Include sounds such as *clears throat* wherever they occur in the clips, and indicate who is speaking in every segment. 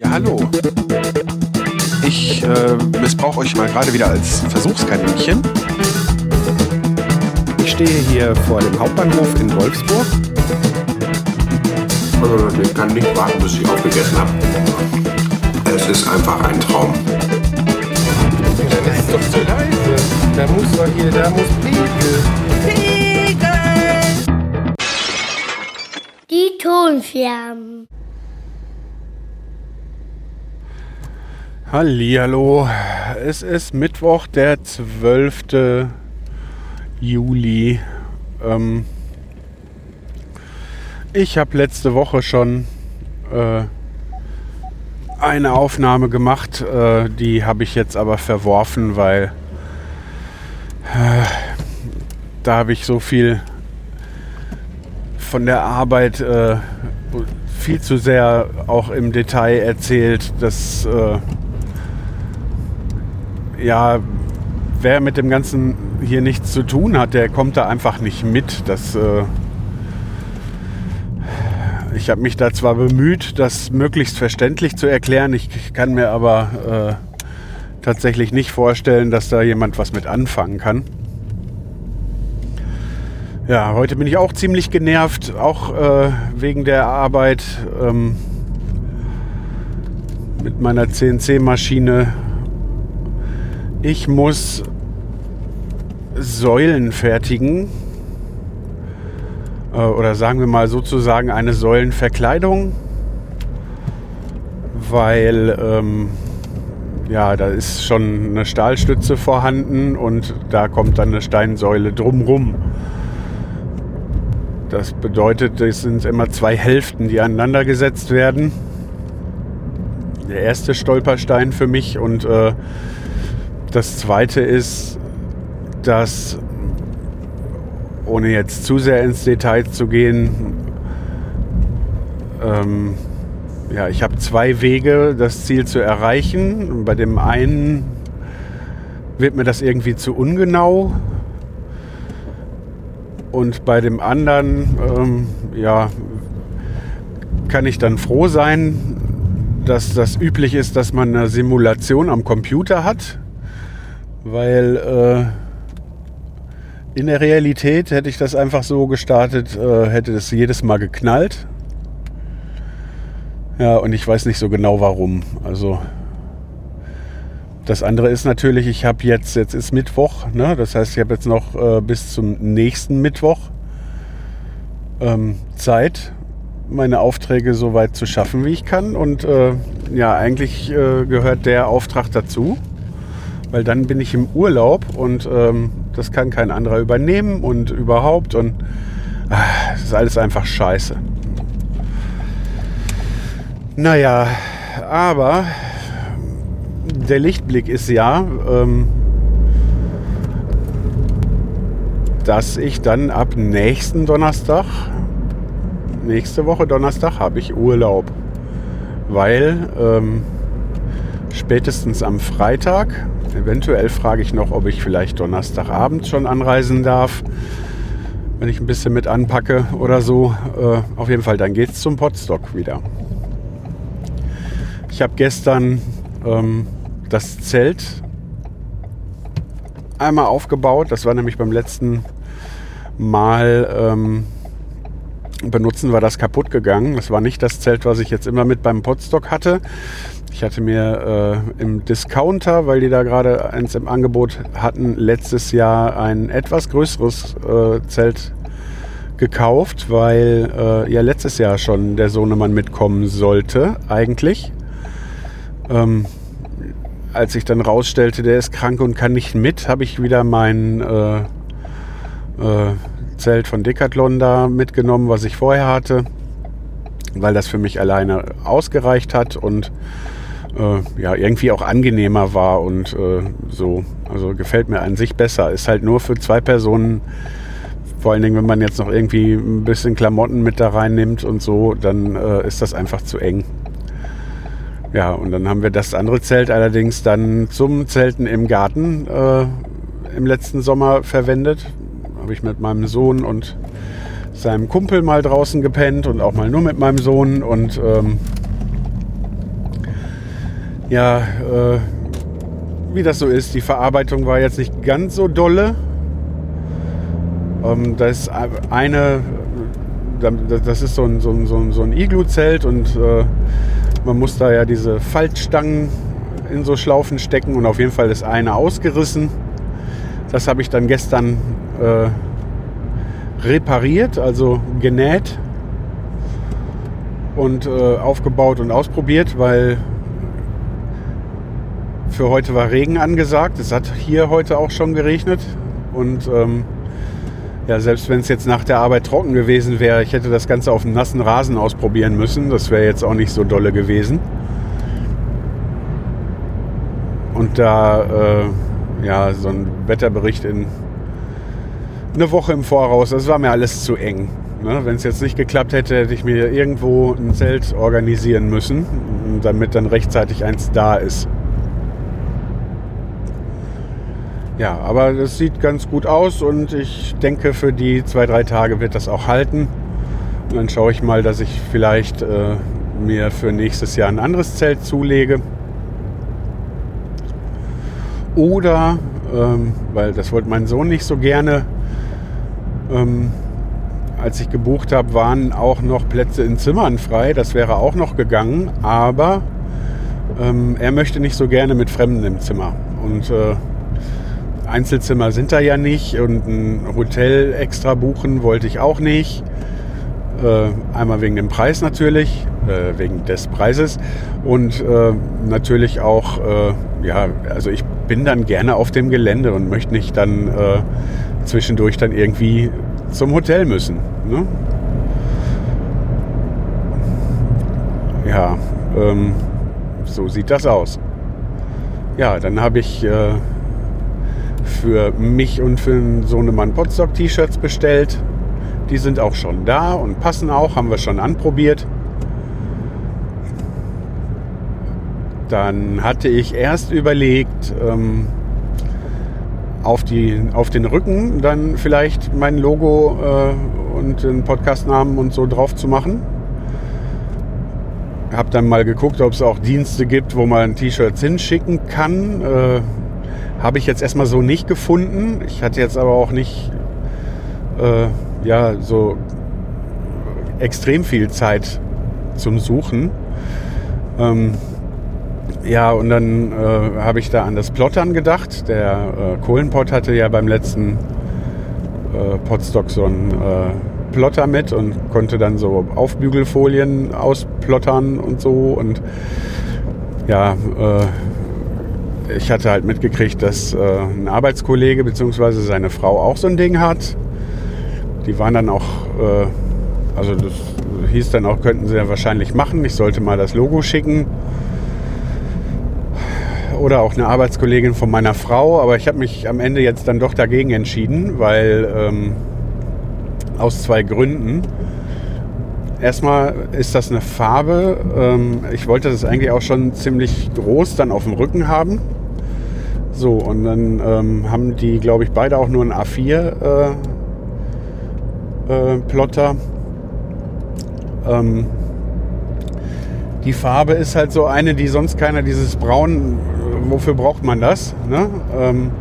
Speaker 1: Ja, hallo. Ich äh, missbrauche euch mal gerade wieder als Versuchskaninchen.
Speaker 2: Ich stehe hier vor dem Hauptbahnhof in Wolfsburg.
Speaker 3: Also ich kann nicht warten, bis ich aufgegessen habe. Es ist einfach ein Traum.
Speaker 4: Das ist doch zu leise. Da muss doch hier, da muss Pegel.
Speaker 5: Die Tonflammen.
Speaker 2: Hallihallo. Es ist Mittwoch, der 12. Juli. Ähm, ich habe letzte Woche schon äh, eine Aufnahme gemacht. Äh, die habe ich jetzt aber verworfen, weil äh, da habe ich so viel von der Arbeit äh, viel zu sehr auch im Detail erzählt, dass äh, ja, wer mit dem Ganzen hier nichts zu tun hat, der kommt da einfach nicht mit. Das, äh ich habe mich da zwar bemüht, das möglichst verständlich zu erklären, ich kann mir aber äh, tatsächlich nicht vorstellen, dass da jemand was mit anfangen kann. Ja, heute bin ich auch ziemlich genervt, auch äh, wegen der Arbeit ähm, mit meiner CNC-Maschine ich muss Säulen fertigen. Äh, oder sagen wir mal sozusagen eine Säulenverkleidung. Weil ähm, ja, da ist schon eine Stahlstütze vorhanden und da kommt dann eine Steinsäule drumrum. Das bedeutet, es sind immer zwei Hälften, die aneinander gesetzt werden. Der erste Stolperstein für mich und äh, das zweite ist, dass, ohne jetzt zu sehr ins Detail zu gehen, ähm, ja, ich habe zwei Wege, das Ziel zu erreichen. Bei dem einen wird mir das irgendwie zu ungenau. Und bei dem anderen, ähm, ja, kann ich dann froh sein, dass das üblich ist, dass man eine Simulation am Computer hat weil äh, in der Realität hätte ich das einfach so gestartet, äh, hätte das jedes Mal geknallt. Ja, und ich weiß nicht so genau warum. Also das andere ist natürlich, ich habe jetzt, jetzt ist Mittwoch, ne? das heißt, ich habe jetzt noch äh, bis zum nächsten Mittwoch ähm, Zeit, meine Aufträge so weit zu schaffen, wie ich kann. Und äh, ja, eigentlich äh, gehört der Auftrag dazu weil dann bin ich im Urlaub und ähm, das kann kein anderer übernehmen und überhaupt und ach, das ist alles einfach scheiße. Naja, aber der Lichtblick ist ja, ähm, dass ich dann ab nächsten Donnerstag, nächste Woche Donnerstag, habe ich Urlaub. Weil ähm, spätestens am Freitag Eventuell frage ich noch, ob ich vielleicht Donnerstagabend schon anreisen darf, wenn ich ein bisschen mit anpacke oder so. Äh, auf jeden Fall, dann geht es zum Potstock wieder. Ich habe gestern ähm, das Zelt einmal aufgebaut. Das war nämlich beim letzten Mal ähm, benutzen, war das kaputt gegangen. Das war nicht das Zelt, was ich jetzt immer mit beim Potstock hatte. Ich hatte mir äh, im Discounter, weil die da gerade eins im Angebot hatten, letztes Jahr ein etwas größeres äh, Zelt gekauft, weil äh, ja letztes Jahr schon der Sohnemann mitkommen sollte, eigentlich. Ähm, als ich dann rausstellte, der ist krank und kann nicht mit, habe ich wieder mein äh, äh, Zelt von Decathlon da mitgenommen, was ich vorher hatte, weil das für mich alleine ausgereicht hat und äh, ja, irgendwie auch angenehmer war und äh, so. Also gefällt mir an sich besser. Ist halt nur für zwei Personen, vor allen Dingen, wenn man jetzt noch irgendwie ein bisschen Klamotten mit da reinnimmt und so, dann äh, ist das einfach zu eng. Ja, und dann haben wir das andere Zelt allerdings dann zum Zelten im Garten äh, im letzten Sommer verwendet. Habe ich mit meinem Sohn und seinem Kumpel mal draußen gepennt und auch mal nur mit meinem Sohn und ähm, ja, äh, wie das so ist, die Verarbeitung war jetzt nicht ganz so dolle. Ähm, da ist eine, das ist so ein, so ein, so ein, so ein Iglu-Zelt und äh, man muss da ja diese Faltstangen in so Schlaufen stecken und auf jeden Fall ist eine ausgerissen. Das habe ich dann gestern äh, repariert, also genäht und äh, aufgebaut und ausprobiert, weil für heute war Regen angesagt. Es hat hier heute auch schon geregnet. Und ähm, ja, selbst wenn es jetzt nach der Arbeit trocken gewesen wäre, ich hätte das Ganze auf dem nassen Rasen ausprobieren müssen. Das wäre jetzt auch nicht so dolle gewesen. Und da äh, ja, so ein Wetterbericht in eine Woche im Voraus, das war mir alles zu eng. Ne? Wenn es jetzt nicht geklappt hätte, hätte ich mir irgendwo ein Zelt organisieren müssen, damit dann rechtzeitig eins da ist. Ja, aber das sieht ganz gut aus und ich denke, für die zwei, drei Tage wird das auch halten. Und dann schaue ich mal, dass ich vielleicht äh, mir für nächstes Jahr ein anderes Zelt zulege. Oder, ähm, weil das wollte mein Sohn nicht so gerne, ähm, als ich gebucht habe, waren auch noch Plätze in Zimmern frei. Das wäre auch noch gegangen, aber ähm, er möchte nicht so gerne mit Fremden im Zimmer. Und äh, Einzelzimmer sind da ja nicht und ein Hotel extra buchen wollte ich auch nicht. Äh, einmal wegen dem Preis natürlich, äh, wegen des Preises und äh, natürlich auch, ja, also ich bin dann gerne auf dem Gelände und möchte nicht dann zwischendurch dann irgendwie zum Hotel müssen. Ne? Ja, ähm, so sieht das aus. Ja, dann habe ich für mich und für einen Sohnemann Potsdok T-Shirts bestellt. Die sind auch schon da und passen auch, haben wir schon anprobiert. Dann hatte ich erst überlegt, ähm, auf, die, auf den Rücken dann vielleicht mein Logo äh, und den Podcastnamen und so drauf zu machen. Hab dann mal geguckt, ob es auch Dienste gibt, wo man T-Shirts hinschicken kann. Äh, habe ich jetzt erstmal so nicht gefunden. Ich hatte jetzt aber auch nicht äh, ja, so extrem viel Zeit zum Suchen. Ähm, ja, und dann äh, habe ich da an das Plottern gedacht. Der äh, Kohlenpott hatte ja beim letzten äh, Potstock so einen äh, Plotter mit und konnte dann so Aufbügelfolien ausplottern und so. Und ja, äh, ich hatte halt mitgekriegt, dass äh, ein Arbeitskollege bzw. seine Frau auch so ein Ding hat. Die waren dann auch, äh, also das hieß dann auch, könnten sie ja wahrscheinlich machen. Ich sollte mal das Logo schicken. Oder auch eine Arbeitskollegin von meiner Frau. Aber ich habe mich am Ende jetzt dann doch dagegen entschieden, weil ähm, aus zwei Gründen. Erstmal ist das eine Farbe. Ähm, ich wollte das eigentlich auch schon ziemlich groß dann auf dem Rücken haben. So, und dann ähm, haben die, glaube ich, beide auch nur einen A4 äh, äh. Ähm, die Farbe ist halt so eine, die sonst keiner, dieses Braun, wofür braucht man das? Ne? Ähm,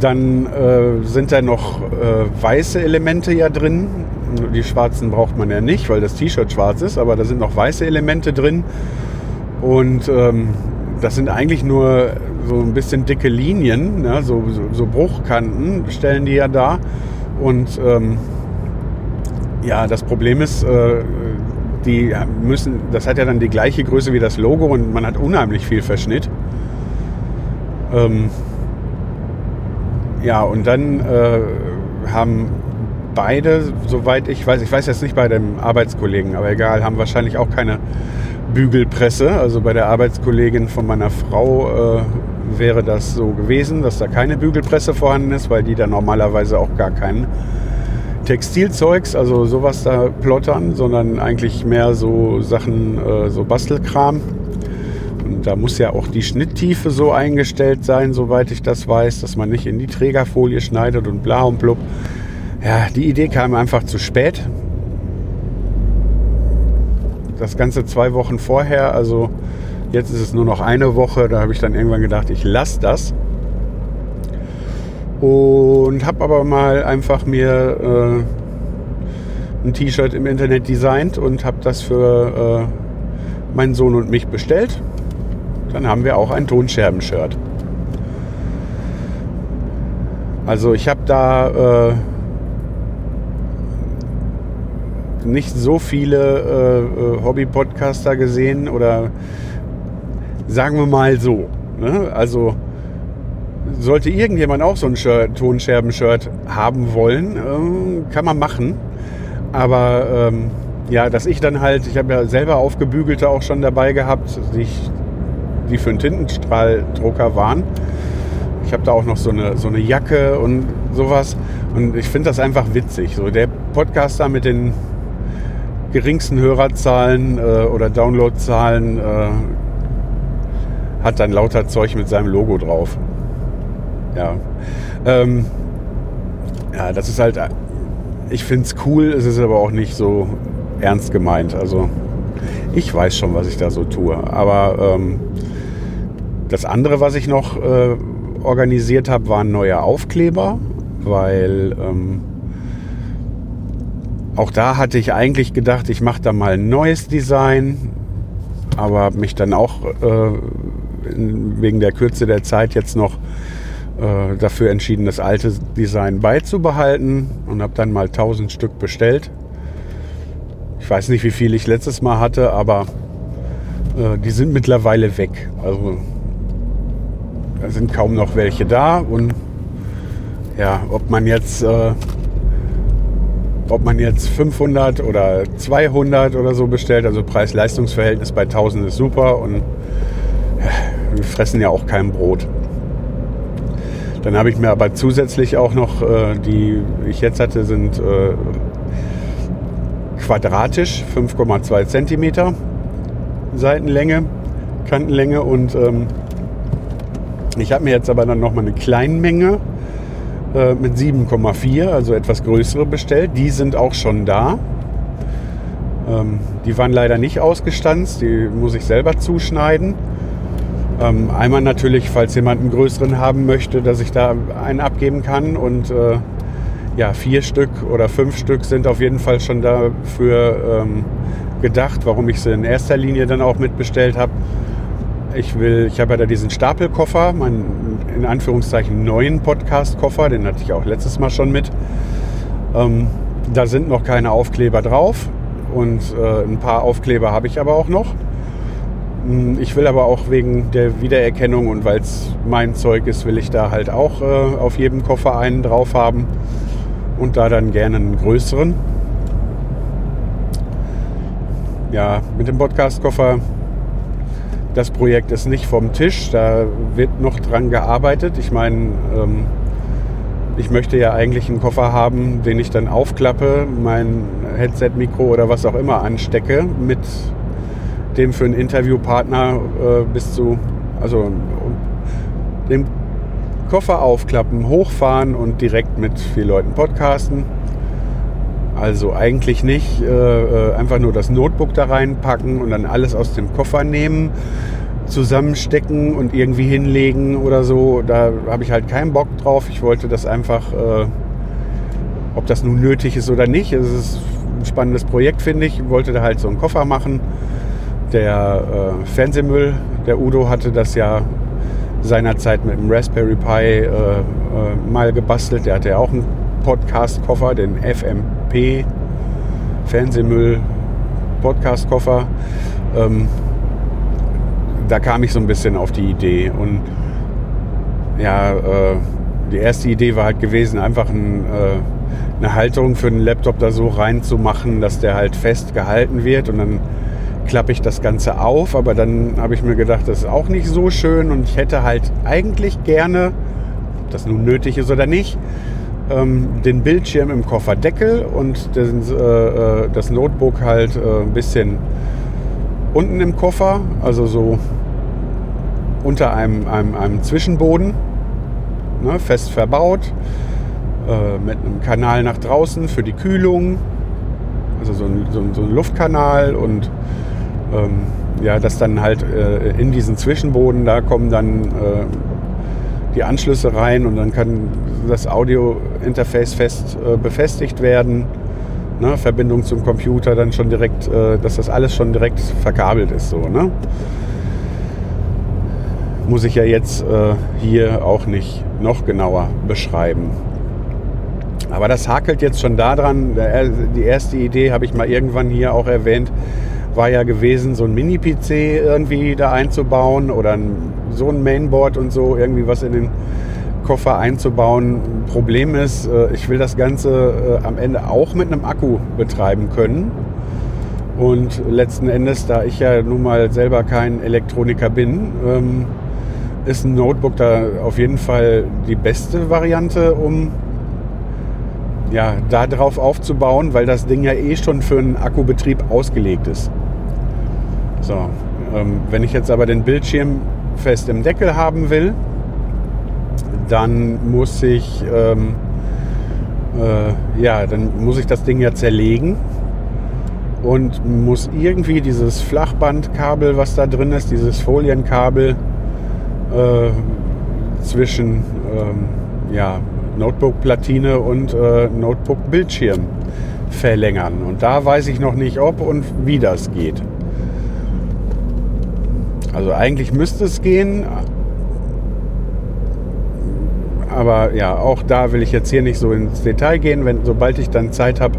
Speaker 2: dann äh, sind da noch äh, weiße Elemente ja drin. Die schwarzen braucht man ja nicht, weil das T-Shirt schwarz ist, aber da sind noch weiße Elemente drin. Und ähm, das sind eigentlich nur so ein bisschen dicke Linien, ne? so, so, so, Bruchkanten stellen die ja da. Und ähm, ja, das Problem ist, äh, die müssen, das hat ja dann die gleiche Größe wie das Logo und man hat unheimlich viel Verschnitt. Ähm, ja, und dann äh, haben beide, soweit ich weiß, ich weiß jetzt nicht bei dem Arbeitskollegen, aber egal, haben wahrscheinlich auch keine Bügelpresse. Also bei der Arbeitskollegin von meiner Frau äh, wäre das so gewesen, dass da keine Bügelpresse vorhanden ist, weil die da normalerweise auch gar kein Textilzeugs, also sowas da plottern, sondern eigentlich mehr so Sachen, äh, so Bastelkram. Und da muss ja auch die Schnitttiefe so eingestellt sein, soweit ich das weiß, dass man nicht in die Trägerfolie schneidet und bla und blub. Ja, die Idee kam einfach zu spät. Das Ganze zwei Wochen vorher, also Jetzt ist es nur noch eine Woche, da habe ich dann irgendwann gedacht, ich lasse das. Und habe aber mal einfach mir äh, ein T-Shirt im Internet designt und habe das für äh, meinen Sohn und mich bestellt. Dann haben wir auch ein Tonscherben-Shirt. Also ich habe da äh, nicht so viele äh, äh, Hobby-Podcaster gesehen oder sagen wir mal so. Ne? Also sollte irgendjemand auch so ein Shirt, Tonscherben-Shirt haben wollen, äh, kann man machen. Aber ähm, ja, dass ich dann halt, ich habe ja selber aufgebügelte auch schon dabei gehabt, die, die für einen Tintenstrahldrucker waren. Ich habe da auch noch so eine, so eine Jacke und sowas. Und ich finde das einfach witzig. So der Podcaster mit den geringsten Hörerzahlen äh, oder Downloadzahlen äh, hat dann lauter Zeug mit seinem Logo drauf. Ja. Ähm, ja, das ist halt, ich finde es cool, es ist aber auch nicht so ernst gemeint. Also ich weiß schon, was ich da so tue. Aber ähm, das andere, was ich noch äh, organisiert habe, waren neue Aufkleber, weil ähm, auch da hatte ich eigentlich gedacht, ich mache da mal ein neues Design, aber habe mich dann auch äh, wegen der Kürze der Zeit jetzt noch äh, dafür entschieden, das alte Design beizubehalten und habe dann mal 1000 Stück bestellt. Ich weiß nicht, wie viel ich letztes Mal hatte, aber äh, die sind mittlerweile weg. Also da sind kaum noch welche da und ja, ob man jetzt äh, ob man jetzt 500 oder 200 oder so bestellt, also Preis-Leistungs-Verhältnis bei 1000 ist super und wir fressen ja auch kein Brot. Dann habe ich mir aber zusätzlich auch noch, äh, die ich jetzt hatte, sind äh, quadratisch 5,2 Zentimeter Seitenlänge, Kantenlänge und ähm, ich habe mir jetzt aber dann noch mal eine Kleinmenge äh, mit 7,4, also etwas größere bestellt. Die sind auch schon da. Ähm, die waren leider nicht ausgestanzt, die muss ich selber zuschneiden. Ähm, einmal natürlich, falls jemand einen größeren haben möchte, dass ich da einen abgeben kann. Und äh, ja, vier Stück oder fünf Stück sind auf jeden Fall schon dafür ähm, gedacht, warum ich sie in erster Linie dann auch mitbestellt habe. Ich ich habe ja da diesen Stapelkoffer, meinen in Anführungszeichen neuen Podcast-Koffer, den hatte ich auch letztes Mal schon mit. Ähm, da sind noch keine Aufkleber drauf und äh, ein paar Aufkleber habe ich aber auch noch. Hm, ich will aber auch wegen der Wiedererkennung und weil es mein Zeug ist, will ich da halt auch äh, auf jedem Koffer einen drauf haben und da dann gerne einen größeren. Ja, mit dem Podcast-Koffer das Projekt ist nicht vom Tisch, da wird noch dran gearbeitet. Ich meine, ähm, ich möchte ja eigentlich einen Koffer haben, den ich dann aufklappe, mein Headset-Mikro oder was auch immer anstecke, mit dem für einen Interviewpartner äh, bis zu, also den Koffer aufklappen, hochfahren und direkt mit vier Leuten podcasten. Also eigentlich nicht. Äh, äh, einfach nur das Notebook da reinpacken und dann alles aus dem Koffer nehmen, zusammenstecken und irgendwie hinlegen oder so. Da habe ich halt keinen Bock drauf. Ich wollte das einfach, äh, ob das nun nötig ist oder nicht. Es ist ein spannendes Projekt, finde ich. Ich wollte da halt so einen Koffer machen. Der äh, Fernsehmüll, der Udo hatte das ja seinerzeit mit dem Raspberry Pi äh, äh, mal gebastelt. Der hatte ja auch einen Podcast-Koffer, den FMP Fernsehmüll Podcast-Koffer. Ähm, da kam ich so ein bisschen auf die Idee. Und ja, äh, die erste Idee war halt gewesen, einfach ein, äh, eine Halterung für den Laptop da so reinzumachen, dass der halt fest gehalten wird. Und dann klappe ich das Ganze auf. Aber dann habe ich mir gedacht, das ist auch nicht so schön. Und ich hätte halt eigentlich gerne, ob das nun nötig ist oder nicht, ähm, den Bildschirm im Kofferdeckel und äh, äh, das Notebook halt äh, ein bisschen unten im Koffer, also so unter einem, einem, einem Zwischenboden, ne, fest verbaut, äh, mit einem Kanal nach draußen für die Kühlung, also so ein, so ein, so ein Luftkanal und ähm, ja, dass dann halt äh, in diesen Zwischenboden, da kommen dann äh, die Anschlüsse rein und dann kann das Audio-Interface fest äh, befestigt werden. Ne? Verbindung zum Computer dann schon direkt, äh, dass das alles schon direkt verkabelt ist. So, ne? Muss ich ja jetzt äh, hier auch nicht noch genauer beschreiben. Aber das hakelt jetzt schon daran. Die erste Idee habe ich mal irgendwann hier auch erwähnt, war ja gewesen, so ein Mini-PC irgendwie da einzubauen oder ein, so ein Mainboard und so, irgendwie was in den Koffer einzubauen. Problem ist, äh, ich will das Ganze äh, am Ende auch mit einem Akku betreiben können. Und letzten Endes, da ich ja nun mal selber kein Elektroniker bin, ähm, ist ein Notebook da auf jeden Fall die beste Variante, um ja, da drauf aufzubauen, weil das Ding ja eh schon für einen Akkubetrieb ausgelegt ist. So, ähm, wenn ich jetzt aber den Bildschirm fest im Deckel haben will, dann muss ich ähm, äh, ja, dann muss ich das Ding ja zerlegen und muss irgendwie dieses Flachbandkabel, was da drin ist, dieses Folienkabel äh, zwischen ähm, ja, Notebook-Platine und äh, Notebook-Bildschirm verlängern. Und da weiß ich noch nicht, ob und wie das geht. Also eigentlich müsste es gehen. Aber ja, auch da will ich jetzt hier nicht so ins Detail gehen. Wenn, sobald ich dann Zeit habe,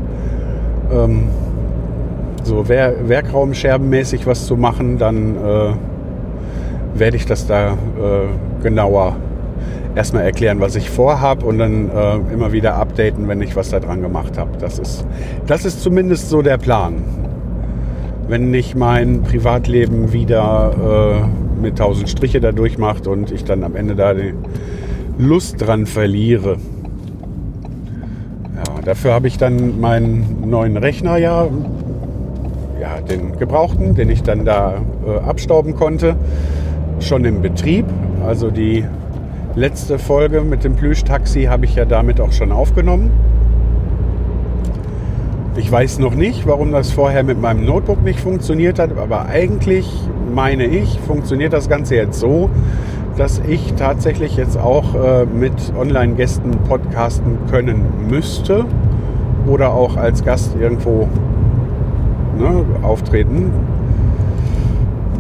Speaker 2: ähm, so Wer Werkraumscherbenmäßig was zu machen, dann äh, werde ich das da äh, genauer erstmal erklären, was ich vorhabe und dann äh, immer wieder updaten, wenn ich was da dran gemacht habe. Das ist, das ist zumindest so der Plan wenn nicht mein Privatleben wieder äh, mit tausend Striche da durchmacht und ich dann am Ende da die Lust dran verliere. Ja, dafür habe ich dann meinen neuen Rechner ja, ja, den gebrauchten, den ich dann da äh, abstauben konnte, schon im Betrieb. Also die letzte Folge mit dem Plüschtaxi habe ich ja damit auch schon aufgenommen. Ich weiß noch nicht, warum das vorher mit meinem Notebook nicht funktioniert hat, aber eigentlich meine ich, funktioniert das Ganze jetzt so, dass ich tatsächlich jetzt auch äh, mit Online-Gästen podcasten können müsste oder auch als Gast irgendwo ne, auftreten.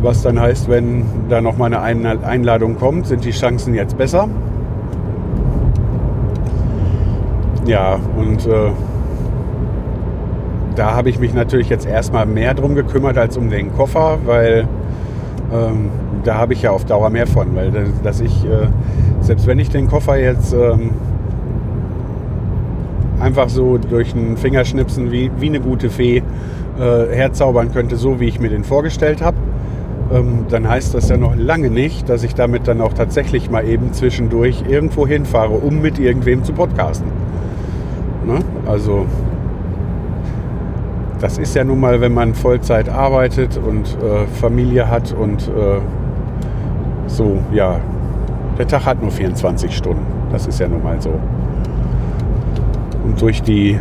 Speaker 2: Was dann heißt, wenn da noch mal eine Einladung kommt, sind die Chancen jetzt besser. Ja, und äh, da habe ich mich natürlich jetzt erstmal mehr drum gekümmert als um den Koffer, weil ähm, da habe ich ja auf Dauer mehr von, weil dass ich, äh, selbst wenn ich den Koffer jetzt ähm, einfach so durch ein Fingerschnipsen wie, wie eine gute Fee äh, herzaubern könnte, so wie ich mir den vorgestellt habe, ähm, dann heißt das ja noch lange nicht, dass ich damit dann auch tatsächlich mal eben zwischendurch irgendwo hinfahre, um mit irgendwem zu podcasten. Ne? Also das ist ja nun mal, wenn man Vollzeit arbeitet und äh, Familie hat und äh, so, ja, der Tag hat nur 24 Stunden. Das ist ja nun mal so. Und durch die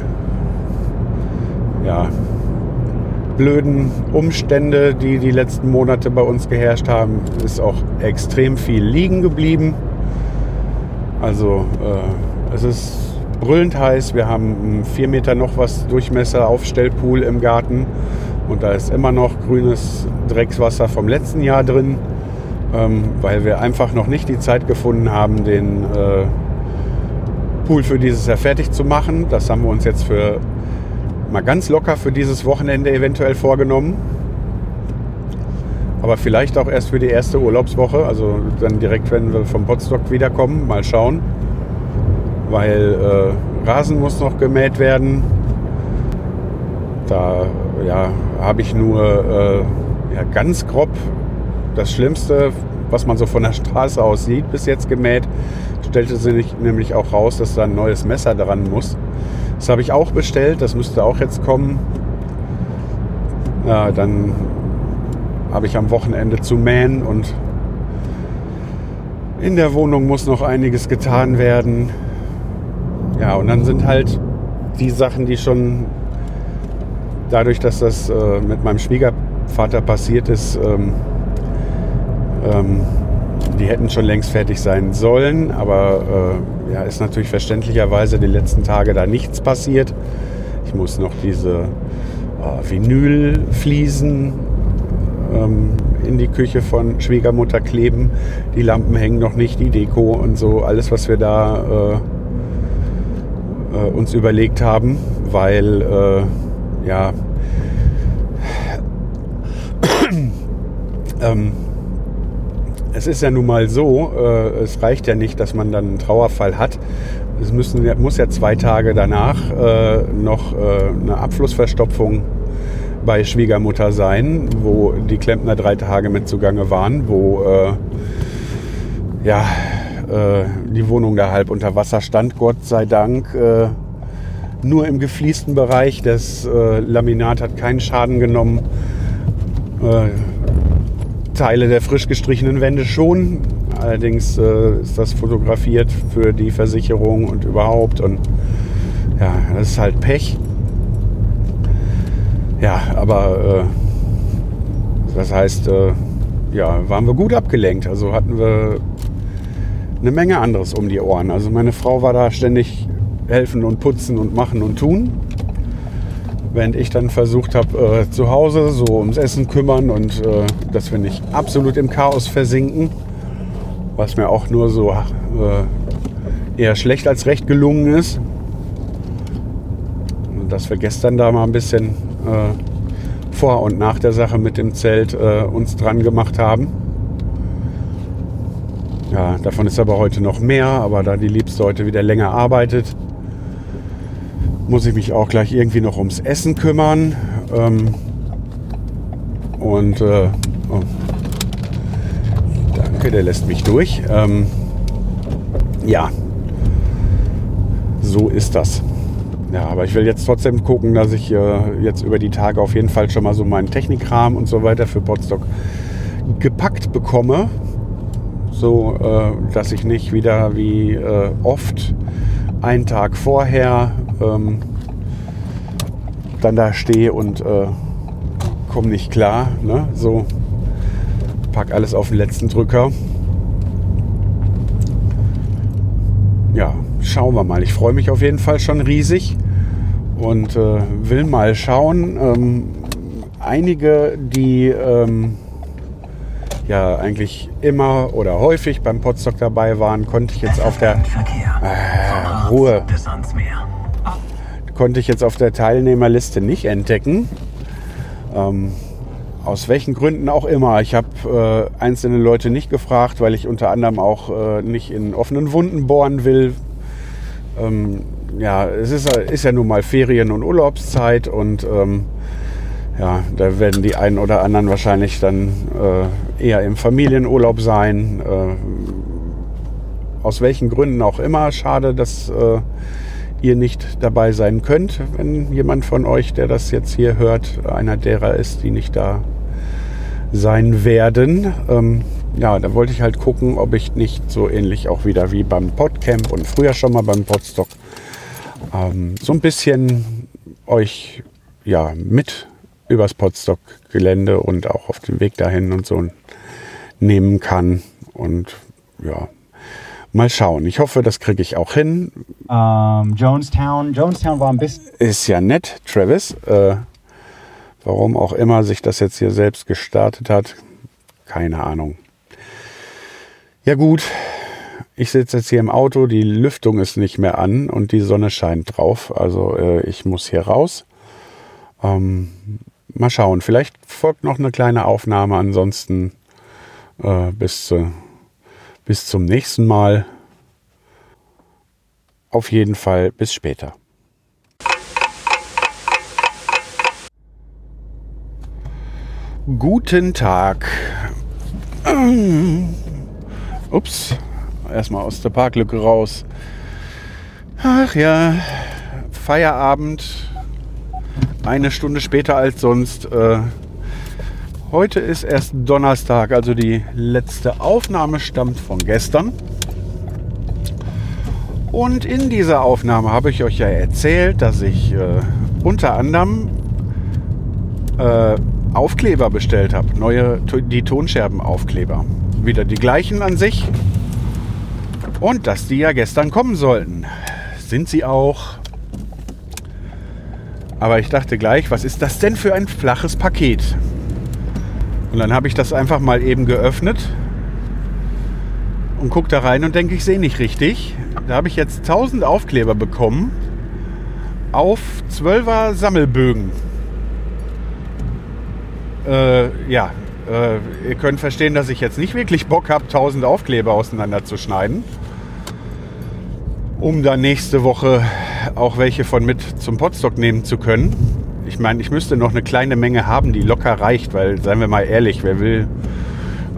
Speaker 2: ja, blöden Umstände, die die letzten Monate bei uns geherrscht haben, ist auch extrem viel liegen geblieben. Also äh, es ist brüllend heiß. Wir haben 4 Meter noch was Durchmesser Aufstellpool im Garten und da ist immer noch grünes Dreckswasser vom letzten Jahr drin, ähm, weil wir einfach noch nicht die Zeit gefunden haben, den äh, Pool für dieses Jahr fertig zu machen. Das haben wir uns jetzt für mal ganz locker für dieses Wochenende eventuell vorgenommen. Aber vielleicht auch erst für die erste Urlaubswoche, also dann direkt, wenn wir vom Potstock wiederkommen, mal schauen weil äh, Rasen muss noch gemäht werden. Da ja, habe ich nur äh, ja, ganz grob das Schlimmste, was man so von der *laughs* Straße aus sieht, bis jetzt gemäht. Stellte sich nämlich auch raus, dass da ein neues Messer dran muss. Das habe ich auch bestellt, das müsste auch jetzt kommen. Ja, dann habe ich am Wochenende zu mähen und in der Wohnung muss noch einiges getan werden. Ja, und dann sind halt die Sachen, die schon dadurch, dass das äh, mit meinem Schwiegerpapa Vater passiert ist, ähm, ähm, die hätten schon längst fertig sein sollen, aber äh, ja, ist natürlich verständlicherweise die letzten Tage da nichts passiert. Ich muss noch diese äh, Vinylfliesen ähm, in die Küche von Schwiegermutter kleben. Die Lampen hängen noch nicht, die Deko und so, alles, was wir da äh, uns überlegt haben, weil äh, ja *clears throat* ähm, es ist ja nun mal so, äh, es reicht ja nicht, dass man dann einen Trauerfall hat. Es müssen, muss ja zwei Tage danach äh, noch äh, eine Abflussverstopfung bei Schwiegermutter sein, wo die Klempner drei Tage mit zugange waren, wo äh, ja, äh, die Wohnung da halb unter Wasser stand, Gott sei Dank. Äh, nur im gefliesten Bereich. Das Laminat hat keinen Schaden genommen. Teile der frisch gestrichenen Wände schon. Allerdings äh, ist das fotografiert für die Versicherung und überhaupt. Und ja, das ist halt Pech. Ja, aber äh, das heißt, äh, ja, waren wir gut abgelenkt. Also hatten wir eine Menge anderes um die Ohren. Also meine Frau war da ständig helfen und putzen und machen und tun während ich dann versucht habe, äh, zu Hause so ums Essen kümmern und äh, dass wir nicht absolut im Chaos versinken, was mir auch nur so äh, eher schlecht als recht gelungen ist. Und dass wir gestern da mal ein bisschen äh, vor und nach der Sache mit dem Zelt äh, uns dran gemacht haben. Ja, davon ist aber heute noch mehr, aber da die Liebste heute wieder länger arbeitet, muss ich mich auch gleich irgendwie noch ums Essen kümmern. Ähm, und äh, oh, danke, der lässt mich durch. Ähm, ja, so ist das. Ja, aber ich will jetzt trotzdem gucken, dass ich äh, jetzt über die Tage auf jeden Fall schon mal so meinen Technikrahmen und so weiter für Podstock gepackt bekomme. So, äh, dass ich nicht wieder wie äh, oft einen Tag vorher ähm, dann da stehe und äh, komme nicht klar. Ne? So, pack alles auf den letzten Drücker. Ja, schauen wir mal. Ich freue mich auf jeden Fall schon riesig und äh, will mal schauen. Ähm, einige, die ähm, ja eigentlich immer oder häufig beim Podstock dabei waren, konnte ich jetzt auf der äh, Ruhe konnte ich jetzt auf der Teilnehmerliste nicht entdecken. Ähm, aus welchen Gründen auch immer. Ich habe äh, einzelne Leute nicht gefragt, weil ich unter anderem auch äh, nicht in offenen Wunden bohren will. Ähm, ja, es ist, ist, ja nun mal Ferien- und Urlaubszeit und ähm, ja, da werden die einen oder anderen wahrscheinlich dann äh, eher im Familienurlaub sein. Äh, aus welchen Gründen auch immer. Schade, dass äh, ihr nicht dabei sein könnt, wenn jemand von euch, der das jetzt hier hört, einer derer ist, die nicht da sein werden. Ähm, ja, da wollte ich halt gucken, ob ich nicht so ähnlich auch wieder wie beim Podcamp und früher schon mal beim Podstock ähm, so ein bisschen euch ja mit übers Podstock-Gelände und auch auf dem Weg dahin und so nehmen kann. Und ja, Mal schauen. Ich hoffe, das kriege ich auch hin.
Speaker 6: Um, Jonestown. Jonestown war ein bisschen.
Speaker 2: Ist ja nett, Travis. Äh, warum auch immer sich das jetzt hier selbst gestartet hat. Keine Ahnung. Ja gut, ich sitze jetzt hier im Auto, die Lüftung ist nicht mehr an und die Sonne scheint drauf. Also äh, ich muss hier raus. Ähm, mal schauen, vielleicht folgt noch eine kleine Aufnahme. Ansonsten äh, bis, äh, bis zum nächsten Mal. Auf jeden Fall bis später. Guten Tag. *clears throat* Ups, erstmal aus der Parklücke raus. Ach ja, Feierabend. Eine Stunde später als sonst. Äh, Heute ist erst Donnerstag, also die letzte Aufnahme stammt von gestern. Und in dieser Aufnahme habe ich euch ja erzählt, dass ich äh, unter anderem äh, Aufkleber bestellt habe. Neue, die Tonscherbenaufkleber. Wieder die gleichen an sich. Und dass die ja gestern kommen sollten. Sind sie auch. Aber ich dachte gleich, was ist das denn für ein flaches Paket? Und dann habe ich das einfach mal eben geöffnet und gucke da rein und denke, ich sehe nicht richtig. Da habe ich jetzt 1000 Aufkleber bekommen auf 12er Sammelbögen. Äh, ja, äh, ihr könnt verstehen, dass ich jetzt nicht wirklich Bock habe, 1000 Aufkleber auseinanderzuschneiden, um dann nächste Woche auch welche von mit zum Potstock nehmen zu können. Ich meine, ich müsste noch eine kleine Menge haben, die locker reicht, weil, seien wir mal ehrlich, wer will,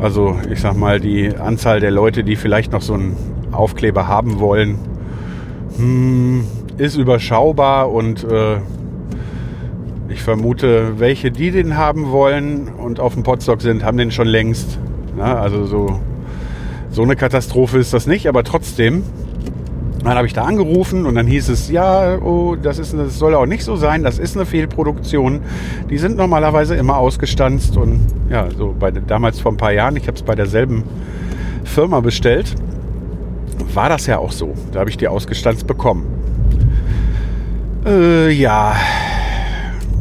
Speaker 2: also ich sag mal, die Anzahl der Leute, die vielleicht noch so einen Aufkleber haben wollen, hm, ist überschaubar und äh, ich vermute, welche, die den haben wollen und auf dem Potstock sind, haben den schon längst. Na, also so, so eine Katastrophe ist das nicht, aber trotzdem. Dann habe ich da angerufen und dann hieß es, ja, oh, das, ist, das soll auch nicht so sein, das ist eine Fehlproduktion. Die sind normalerweise immer ausgestanzt und ja, so bei, damals vor ein paar Jahren, ich habe es bei derselben Firma bestellt, war das ja auch so. Da habe ich die ausgestanzt bekommen. Äh, ja.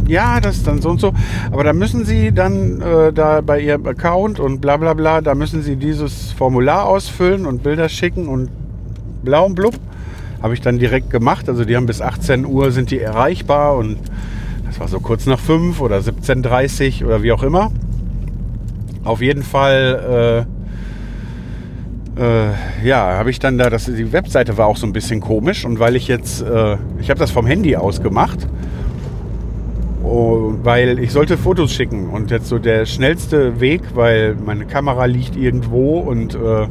Speaker 2: Ja, das ist dann so und so. Aber da müssen Sie dann äh, da bei Ihrem Account und bla bla bla, da müssen Sie dieses Formular ausfüllen und Bilder schicken und blau und blub. Habe ich dann direkt gemacht. Also die haben bis 18 Uhr sind die erreichbar und das war so kurz nach 5 oder 17.30 oder wie auch immer. Auf jeden Fall äh, äh, ja, habe ich dann da, das, die Webseite war auch so ein bisschen komisch und weil ich jetzt, äh, ich habe das vom Handy aus gemacht, oh, weil ich sollte Fotos schicken und jetzt so der schnellste Weg, weil meine Kamera liegt irgendwo und äh,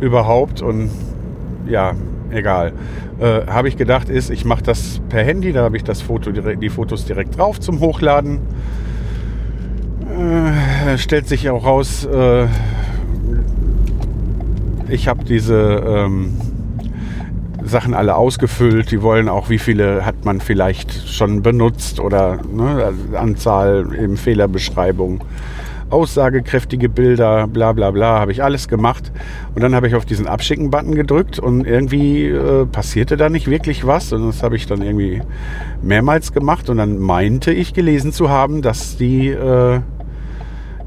Speaker 2: überhaupt und ja, egal. Äh, habe ich gedacht, ist, ich mache das per Handy, da habe ich das Foto, die Fotos direkt drauf zum Hochladen. Äh, stellt sich auch raus, äh, ich habe diese ähm, Sachen alle ausgefüllt. Die wollen auch, wie viele hat man vielleicht schon benutzt oder ne, Anzahl eben Fehlerbeschreibung. Aussagekräftige Bilder, bla bla bla, habe ich alles gemacht. Und dann habe ich auf diesen Abschicken-Button gedrückt und irgendwie äh, passierte da nicht wirklich was. Und das habe ich dann irgendwie mehrmals gemacht. Und dann meinte ich gelesen zu haben, dass die, äh,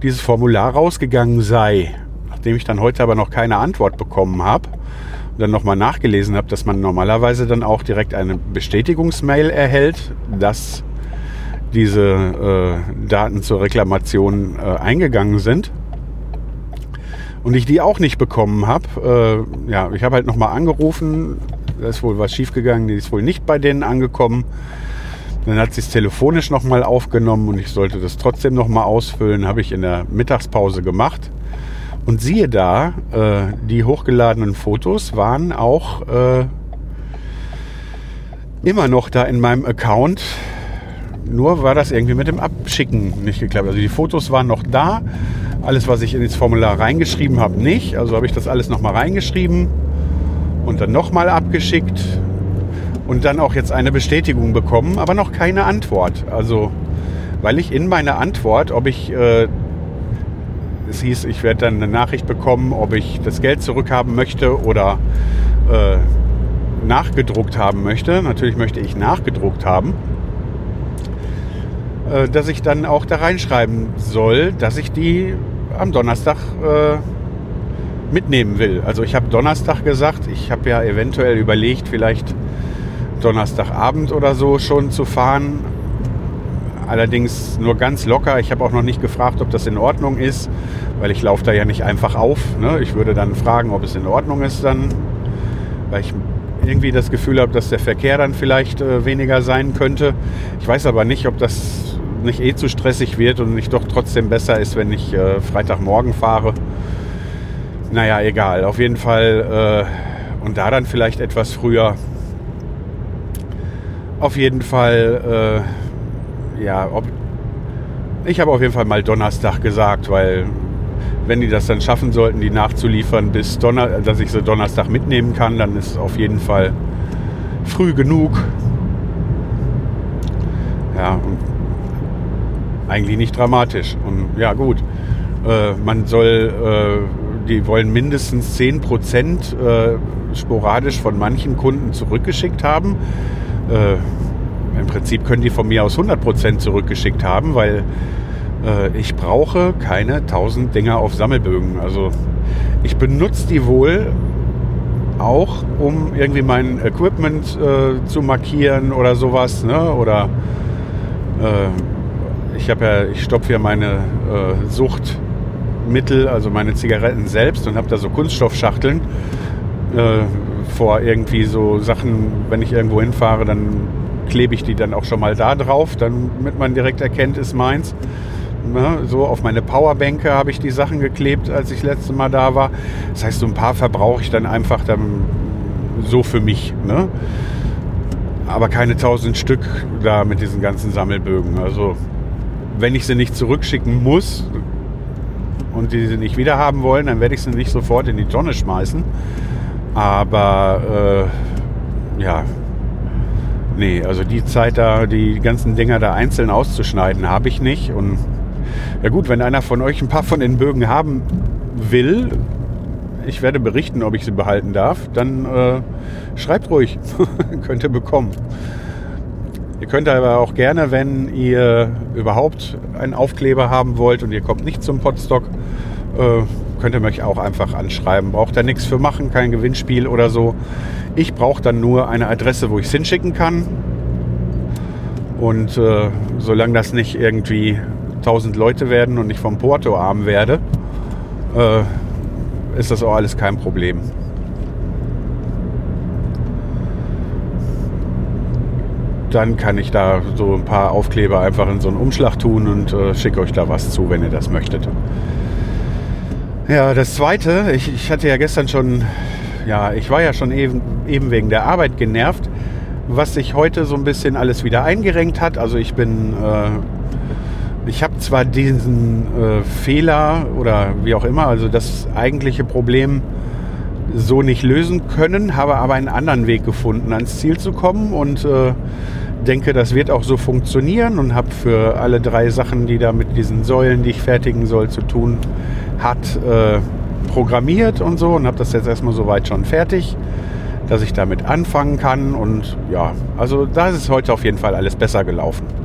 Speaker 2: dieses Formular rausgegangen sei nachdem ich dann heute aber noch keine Antwort bekommen habe und dann nochmal nachgelesen habe, dass man normalerweise dann auch direkt eine Bestätigungsmail erhält, dass diese äh, Daten zur Reklamation äh, eingegangen sind. Und ich die auch nicht bekommen habe. Äh, ja, ich habe halt nochmal angerufen. Da ist wohl was schiefgegangen. Die ist wohl nicht bei denen angekommen. Dann hat sie es telefonisch nochmal aufgenommen und ich sollte das trotzdem nochmal ausfüllen. Habe ich in der Mittagspause gemacht. Und siehe da, äh, die hochgeladenen Fotos waren auch äh, immer noch da in meinem Account. Nur war das irgendwie mit dem Abschicken nicht geklappt. Also die Fotos waren noch da. Alles, was ich in das Formular reingeschrieben habe, nicht. Also habe ich das alles nochmal reingeschrieben und dann nochmal abgeschickt und dann auch jetzt eine Bestätigung bekommen, aber noch keine Antwort. Also weil ich in meiner Antwort, ob ich äh, es hieß, ich werde dann eine Nachricht bekommen, ob ich das Geld zurückhaben möchte oder äh, nachgedruckt haben möchte. Natürlich möchte ich nachgedruckt haben. Äh, dass ich dann auch da reinschreiben soll, dass ich die am Donnerstag äh, mitnehmen will. Also ich habe Donnerstag gesagt, ich habe ja eventuell überlegt, vielleicht Donnerstagabend oder so schon zu fahren, allerdings nur ganz locker. Ich habe auch noch nicht gefragt, ob das in Ordnung ist, weil ich laufe da ja nicht einfach auf. Ne? Ich würde dann fragen, ob es in Ordnung ist dann, weil ich irgendwie das Gefühl habe, dass der Verkehr dann vielleicht äh, weniger sein könnte. Ich weiß aber nicht, ob das nicht eh zu stressig wird und nicht doch trotzdem besser ist, wenn ich äh, Freitagmorgen fahre. Naja, egal. Auf jeden Fall äh, und da dann vielleicht etwas früher. Auf jeden Fall äh, ja, ob, ich habe auf jeden Fall mal Donnerstag gesagt, weil wenn die das dann schaffen sollten, die nachzuliefern, bis Donner dass ich sie Donnerstag mitnehmen kann, dann ist es auf jeden Fall früh genug. Ja, eigentlich nicht dramatisch. Und ja gut, äh, man soll, äh, die wollen mindestens 10% äh, sporadisch von manchen Kunden zurückgeschickt haben. Äh, Im Prinzip können die von mir aus 100% zurückgeschickt haben, weil äh, ich brauche keine 1000 Dinger auf Sammelbögen. Also ich benutze die wohl auch, um irgendwie mein Equipment äh, zu markieren oder sowas. Ne? Oder äh, ich habe ja, ich stopfe ja meine äh, Suchtmittel, also meine Zigaretten selbst und habe da so Kunststoffschachteln äh, vor irgendwie so Sachen, wenn ich irgendwo hinfahre, dann klebe ich die dann auch schon mal da drauf, damit man direkt erkennt, ist meins. Ne, so auf meine Powerbänke habe ich die Sachen geklebt, als ich das letzte Mal da war. Das heißt, so ein paar verbrauche ich dann einfach dann so für mich. Ne? Aber keine tausend Stück da mit diesen ganzen Sammelbögen. Also wenn ich sie nicht zurückschicken muss und die sie nicht wieder haben wollen, dann werde ich sie nicht sofort in die Tonne schmeißen. Aber äh, ja, nee, also die Zeit da, die ganzen Dinger da einzeln auszuschneiden, habe ich nicht. Und ja gut, wenn einer von euch ein paar von den Bögen haben will, ich werde berichten, ob ich sie behalten darf, dann äh, schreibt ruhig, *laughs* könnt ihr bekommen. Ihr könnt aber auch gerne, wenn ihr überhaupt einen Aufkleber haben wollt und ihr kommt nicht zum Podstock, äh, könnt ihr mich auch einfach anschreiben. Braucht da nichts für machen, kein Gewinnspiel oder so. Ich brauche dann nur eine Adresse, wo ich es hinschicken kann. Und äh, solange das nicht irgendwie 1000 Leute werden und ich vom Porto arm werde, äh, ist das auch alles kein Problem. Dann kann ich da so ein paar Aufkleber einfach in so einen Umschlag tun und äh, schicke euch da was zu, wenn ihr das möchtet. Ja, das zweite, ich, ich hatte ja gestern schon, ja, ich war ja schon eben, eben wegen der Arbeit genervt, was sich heute so ein bisschen alles wieder eingerenkt hat. Also ich bin äh, ich habe zwar diesen äh, Fehler oder wie auch immer, also das eigentliche Problem so nicht lösen können, habe aber einen anderen Weg gefunden, ans Ziel zu kommen und äh, denke, das wird auch so funktionieren und habe für alle drei Sachen, die da mit diesen Säulen, die ich fertigen soll, zu tun hat, äh, programmiert und so und habe das jetzt erstmal soweit schon fertig, dass ich damit anfangen kann und ja, also da ist es heute auf jeden Fall alles besser gelaufen.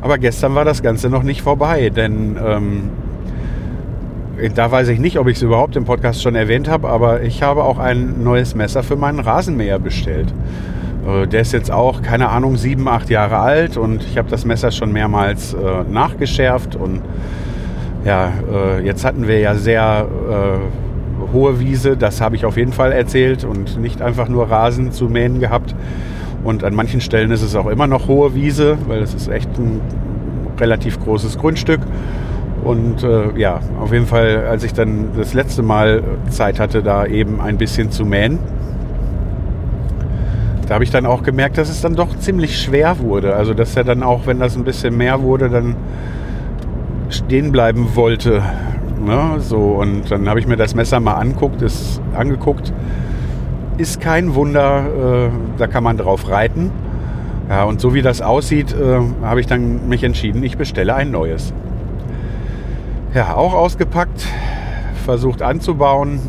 Speaker 2: Aber gestern war das Ganze noch nicht vorbei, denn ähm, da weiß ich nicht, ob ich es überhaupt im Podcast schon erwähnt habe, aber ich habe auch ein neues Messer für meinen Rasenmäher bestellt. Äh, der ist jetzt auch, keine Ahnung, sieben, acht Jahre alt und ich habe das Messer schon mehrmals äh, nachgeschärft und ja, äh, jetzt hatten wir ja sehr äh, hohe Wiese, das habe ich auf jeden Fall erzählt und nicht einfach nur Rasen zu mähen gehabt. Und an manchen Stellen ist es auch immer noch hohe Wiese, weil es ist echt ein relativ großes Grundstück. Und äh, ja, auf jeden Fall, als ich dann das letzte Mal Zeit hatte, da eben ein bisschen zu mähen, da habe ich dann auch gemerkt, dass es dann doch ziemlich schwer wurde. Also dass er dann auch, wenn das ein bisschen mehr wurde, dann stehen bleiben wollte. Ne? So, und dann habe ich mir das Messer mal anguckt, ist, angeguckt ist kein Wunder, äh, da kann man drauf reiten. Ja, und so wie das aussieht, äh, habe ich dann mich entschieden, ich bestelle ein neues. Ja, auch ausgepackt, versucht anzubauen,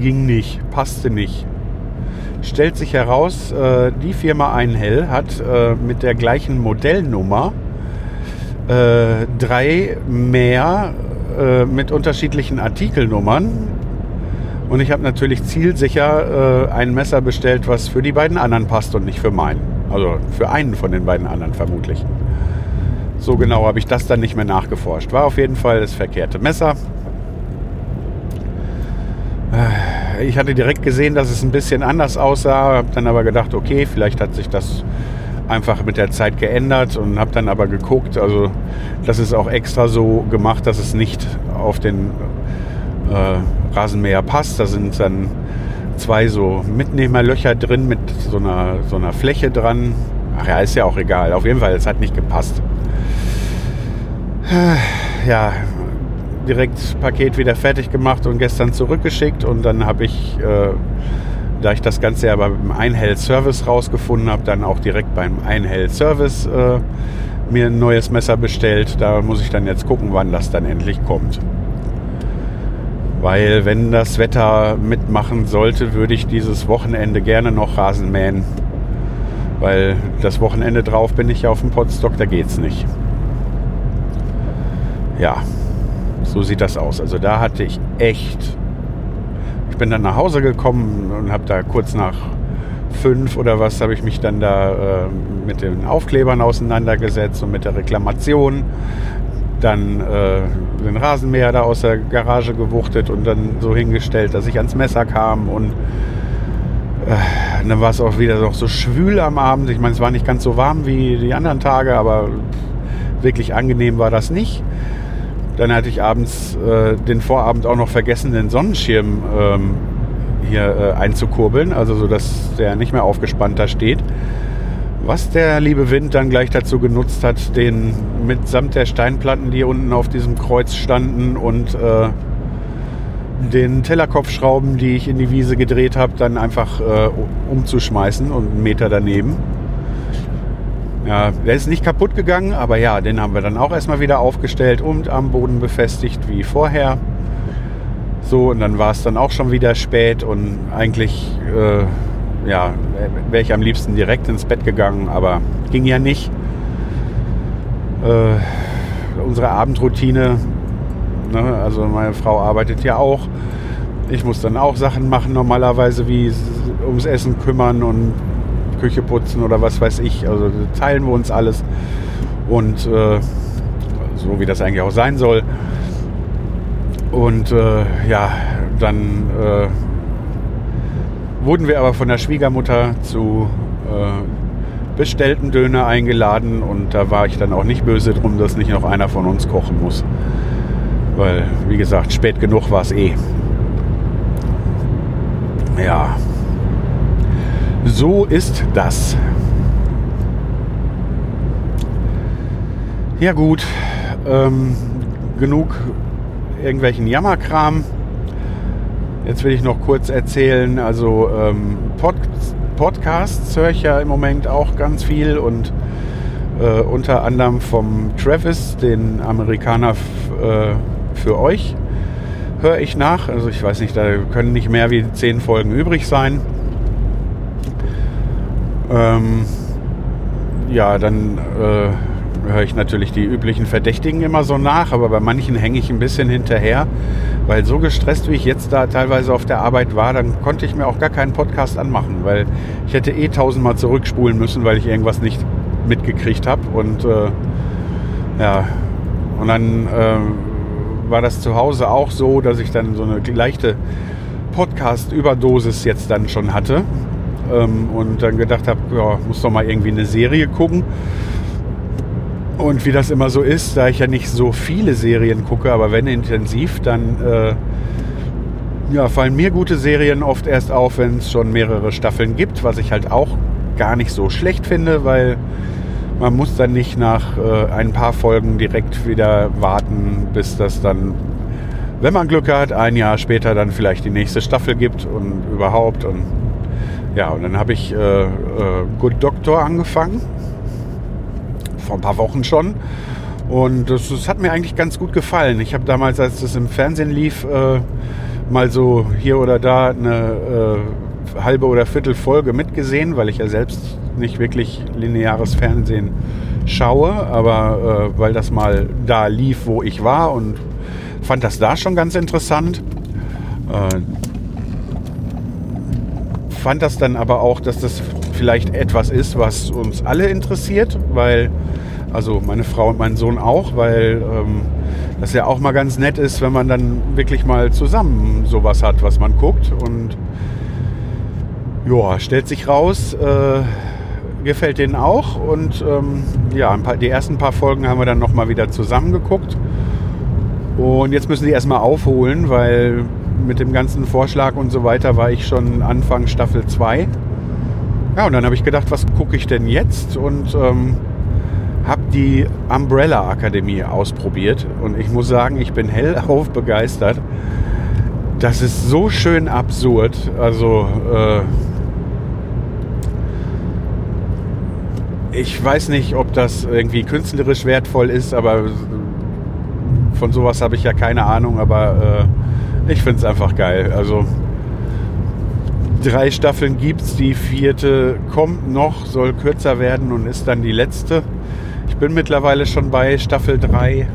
Speaker 2: ging nicht, passte nicht. Stellt sich heraus, äh, die Firma Einhell hat mit der gleichen Modellnummer drei mehr mit unterschiedlichen Artikelnummern und ich habe natürlich zielsicher äh, ein Messer bestellt, was für die beiden anderen passt und nicht für meinen. Also für einen von den beiden anderen vermutlich. So genau habe ich das dann nicht mehr nachgeforscht. War auf jeden Fall das verkehrte Messer. Äh, ich hatte direkt gesehen, dass es ein bisschen anders aussah, habe dann aber gedacht, okay, vielleicht hat sich das einfach mit der Zeit geändert und habe dann aber geguckt, also das ist auch extra so gemacht, dass es nicht auf den äh, Rasenmäher passt. Da sind dann zwei so Mitnehmerlöcher drin mit so einer, so einer Fläche dran. Ach ja, ist ja auch egal. Auf jeden Fall, es hat nicht gepasst. *sighs* Ja, direkt Paket wieder fertig gemacht und gestern zurückgeschickt. Und dann habe ich, äh, da ich das Ganze ja beim Einhell Service rausgefunden habe, dann auch direkt beim Einhell Service äh, mir ein neues Messer bestellt. Da muss ich dann jetzt gucken, wann das dann endlich kommt. Weil wenn das Wetter mitmachen sollte, würde ich dieses Wochenende gerne noch Rasen mähen. Weil das Wochenende drauf bin ich ja auf dem Potstock, da geht's nicht. Ja, so sieht das aus. Also da hatte ich echt. Ich bin dann nach Hause gekommen und habe da kurz nach fünf oder was habe ich mich dann da äh, mit den Aufklebern auseinandergesetzt und mit der Reklamation. Dann äh, den Rasenmäher da aus der Garage gewuchtet und dann so hingestellt, dass ich ans Messer kam und äh, dann war es auch wieder noch so schwül am Abend. Ich meine, es war nicht ganz so warm wie die anderen Tage, aber wirklich angenehm war das nicht. Dann hatte ich abends äh, den Vorabend auch noch vergessen, den Sonnenschirm ähm, hier äh, einzukurbeln, also so, dass der nicht mehr aufgespannt da steht. Was der liebe Wind dann gleich dazu genutzt hat, den mitsamt der Steinplatten, die unten auf diesem Kreuz standen und äh, den Tellerkopfschrauben, die ich in die Wiese gedreht habe, dann einfach äh, umzuschmeißen und einen Meter daneben. Ja, der ist nicht kaputt gegangen, aber ja, den haben wir dann auch erstmal wieder aufgestellt und am Boden befestigt wie vorher. So, und dann war es dann auch schon wieder spät und eigentlich, äh, ja, wäre ich am liebsten direkt ins Bett gegangen, aber ging ja nicht. Äh, unsere Abendroutine, ne, also meine Frau arbeitet ja auch. Ich muss dann auch Sachen machen, normalerweise wie ums Essen kümmern und Küche putzen oder was weiß ich. Also teilen wir uns alles. Und äh, so wie das eigentlich auch sein soll. Und äh, ja, dann äh, wurden wir aber von der Schwiegermutter zu äh, bestellten Döner eingeladen und da war ich dann auch nicht böse drum, dass nicht noch einer von uns kochen muss. Weil, wie gesagt, spät genug war es eh. Ja, so ist das. Ja gut, ähm, genug irgendwelchen Jammerkram. Jetzt will ich noch kurz erzählen, also ähm, Pod Podcasts höre ich ja im Moment auch ganz viel und äh, unter anderem vom Travis, den Amerikaner äh, für euch, höre ich nach. Also ich weiß nicht, da können nicht mehr wie zehn Folgen übrig sein. Ähm, ja, dann äh, höre ich natürlich die üblichen Verdächtigen immer so nach, aber bei manchen hänge ich ein bisschen hinterher, weil so gestresst, wie ich jetzt da teilweise auf der Arbeit war, dann konnte ich mir auch gar keinen Podcast anmachen, weil ich hätte eh tausendmal zurückspulen müssen, weil ich irgendwas nicht mitgekriegt habe und äh, ja, und dann äh, war das zu Hause auch so, dass ich dann so eine leichte Podcast-Überdosis jetzt dann schon hatte. Ähm, und dann gedacht habe, ja, muss doch mal irgendwie eine Serie gucken. Und wie das immer so ist, da ich ja nicht so viele Serien gucke, aber wenn intensiv, dann äh, ja, fallen mir gute Serien oft erst auf, wenn es schon mehrere Staffeln gibt, was ich halt auch gar nicht so schlecht finde, weil man muss dann nicht nach äh, ein paar Folgen direkt wieder warten, bis das dann, wenn man Glück hat, ein Jahr später dann vielleicht die nächste Staffel gibt und überhaupt und ja, und dann habe ich äh, äh, Good Doctor angefangen. Vor ein paar Wochen schon. Und das, das hat mir eigentlich ganz gut gefallen. Ich habe damals, als das im Fernsehen lief, äh, mal so hier oder da eine äh, halbe oder Viertel Folge mitgesehen, weil ich ja selbst nicht wirklich lineares Fernsehen schaue, aber äh, weil das mal da lief, wo ich war und fand das da schon ganz interessant. Äh, fand das dann aber auch, dass das vielleicht etwas ist, was uns alle interessiert, weil, also meine Frau und mein Sohn auch, weil ähm, das ja auch mal ganz nett ist, wenn man dann wirklich mal zusammen sowas hat, was man guckt. Und ja, stellt sich raus, äh, gefällt denen auch. Und ähm, ja, paar, die ersten paar Folgen haben wir dann nochmal wieder zusammen geguckt. Und jetzt müssen die erstmal aufholen, weil mit dem ganzen Vorschlag und so weiter war ich schon Anfang Staffel 2. Ja, und dann habe ich gedacht, was gucke ich denn jetzt? Und ähm, habe die Umbrella Akademie ausprobiert. Und ich muss sagen, ich bin hellauf begeistert. Das ist so schön absurd. Also, äh, ich weiß nicht, ob das irgendwie künstlerisch wertvoll ist, aber von sowas habe ich ja keine Ahnung, aber äh, ich finde es einfach geil. Also drei Staffeln gibt es, die vierte kommt noch, soll kürzer werden und ist dann die letzte. Ich bin mittlerweile schon bei Staffel 3.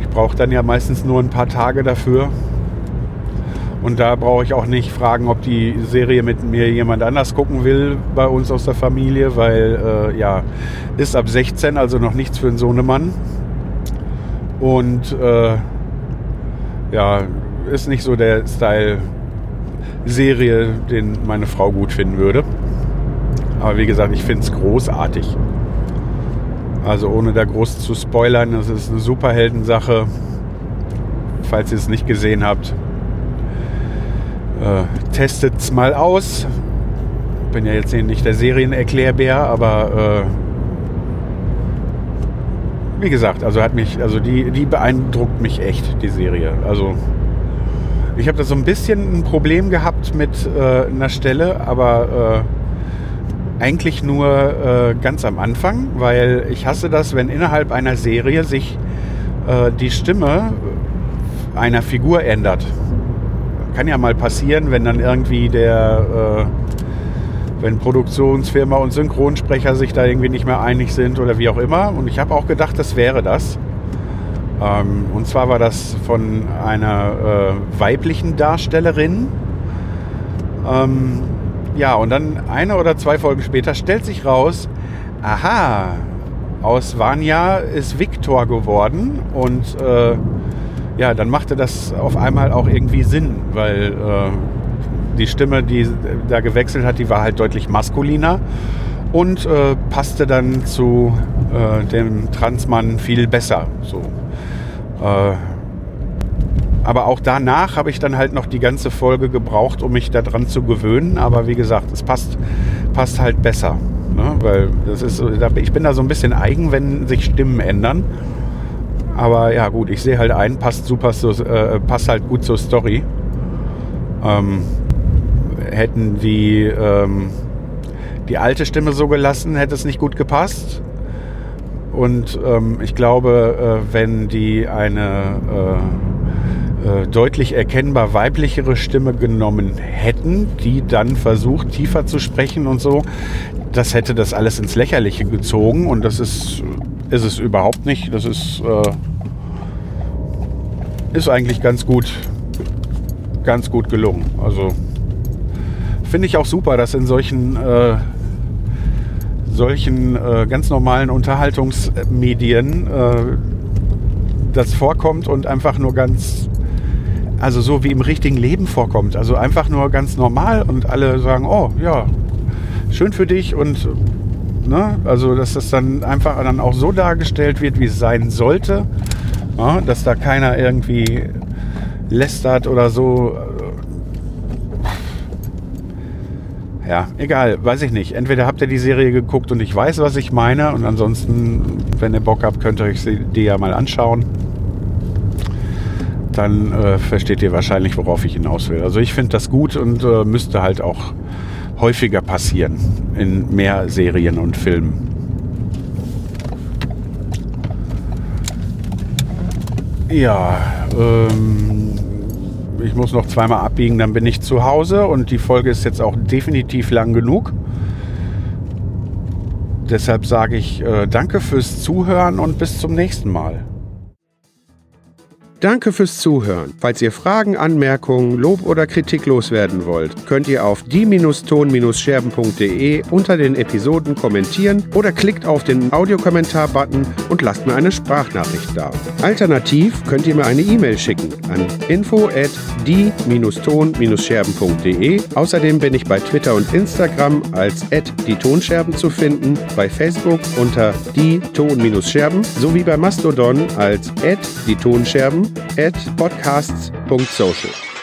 Speaker 2: Ich brauche dann ja meistens nur ein paar Tage dafür. Und da brauche ich auch nicht fragen, ob die Serie mit mir jemand anders gucken will bei uns aus der Familie, weil äh, ja, ist ab 16, also noch nichts für einen Sohnemann. Und äh, ja, ist nicht so der Style Serie, den meine Frau gut finden würde. Aber wie gesagt, ich finde es großartig. Also ohne da groß zu spoilern, das ist eine Superheldensache. Falls ihr es nicht gesehen habt, äh, testet's mal aus. Bin ja jetzt nicht der Serienerklärbär, aber äh, wie gesagt, also hat mich, also die, die beeindruckt mich echt, die Serie. Also ich habe da so ein bisschen ein Problem gehabt mit äh, einer Stelle, aber äh, eigentlich nur äh, ganz am Anfang, weil ich hasse das, wenn innerhalb einer Serie sich äh, die Stimme einer Figur ändert kann ja mal passieren, wenn dann irgendwie der, äh, wenn Produktionsfirma und Synchronsprecher sich da irgendwie nicht mehr einig sind oder wie auch immer. Und ich habe auch gedacht, das wäre das. Ähm, und zwar war das von einer äh, weiblichen Darstellerin. Ähm, ja, und dann eine oder zwei Folgen später stellt sich raus, aha, aus Vanya ist Viktor geworden und äh, ja, dann machte das auf einmal auch irgendwie Sinn, weil äh, die Stimme, die da gewechselt hat, die war halt deutlich maskuliner und äh, passte dann zu äh, dem Transmann viel besser. So. Äh, aber auch danach habe ich dann halt noch die ganze Folge gebraucht, um mich daran zu gewöhnen. Aber wie gesagt, es passt, passt halt besser. Ne? Weil das ist ich bin da so ein bisschen eigen, wenn sich Stimmen ändern. Aber ja, gut, ich sehe halt ein, passt super, äh, passt halt gut zur Story. Ähm, hätten die ähm, die alte Stimme so gelassen, hätte es nicht gut gepasst. Und ähm, ich glaube, äh, wenn die eine äh, äh, deutlich erkennbar weiblichere Stimme genommen hätten, die dann versucht, tiefer zu sprechen und so, das hätte das alles ins Lächerliche gezogen. Und das ist ist es überhaupt nicht. Das ist, äh, ist eigentlich ganz gut, ganz gut gelungen. Also finde ich auch super, dass in solchen, äh, solchen äh, ganz normalen Unterhaltungsmedien äh, das vorkommt und einfach nur ganz, also so wie im richtigen Leben vorkommt. Also einfach nur ganz normal und alle sagen, oh ja, schön für dich und Ne? Also, dass das dann einfach dann auch so dargestellt wird, wie es sein sollte. Ja? Dass da keiner irgendwie lästert oder so. Ja, egal, weiß ich nicht. Entweder habt ihr die Serie geguckt und ich weiß, was ich meine. Und ansonsten, wenn ihr Bock habt, könnt ihr euch die ja mal anschauen. Dann äh, versteht ihr wahrscheinlich, worauf ich hinaus will. Also ich finde das gut und äh, müsste halt auch häufiger passieren in mehr Serien und Filmen. Ja, ähm, ich muss noch zweimal abbiegen, dann bin ich zu Hause und die Folge ist jetzt auch definitiv lang genug. Deshalb sage ich äh, danke fürs Zuhören und bis zum nächsten Mal.
Speaker 1: Danke fürs Zuhören. Falls ihr Fragen, Anmerkungen, Lob oder Kritik loswerden wollt, könnt ihr auf die-ton-scherben.de unter den Episoden kommentieren oder klickt auf den Audiokommentar-Button und lasst mir eine Sprachnachricht da. Alternativ könnt ihr mir eine E-Mail schicken an info at die-ton-scherben.de. Außerdem bin ich bei Twitter und Instagram als at die Tonscherben zu finden, bei Facebook unter die Ton-Scherben sowie bei Mastodon als at die Tonscherben at podcasts.social.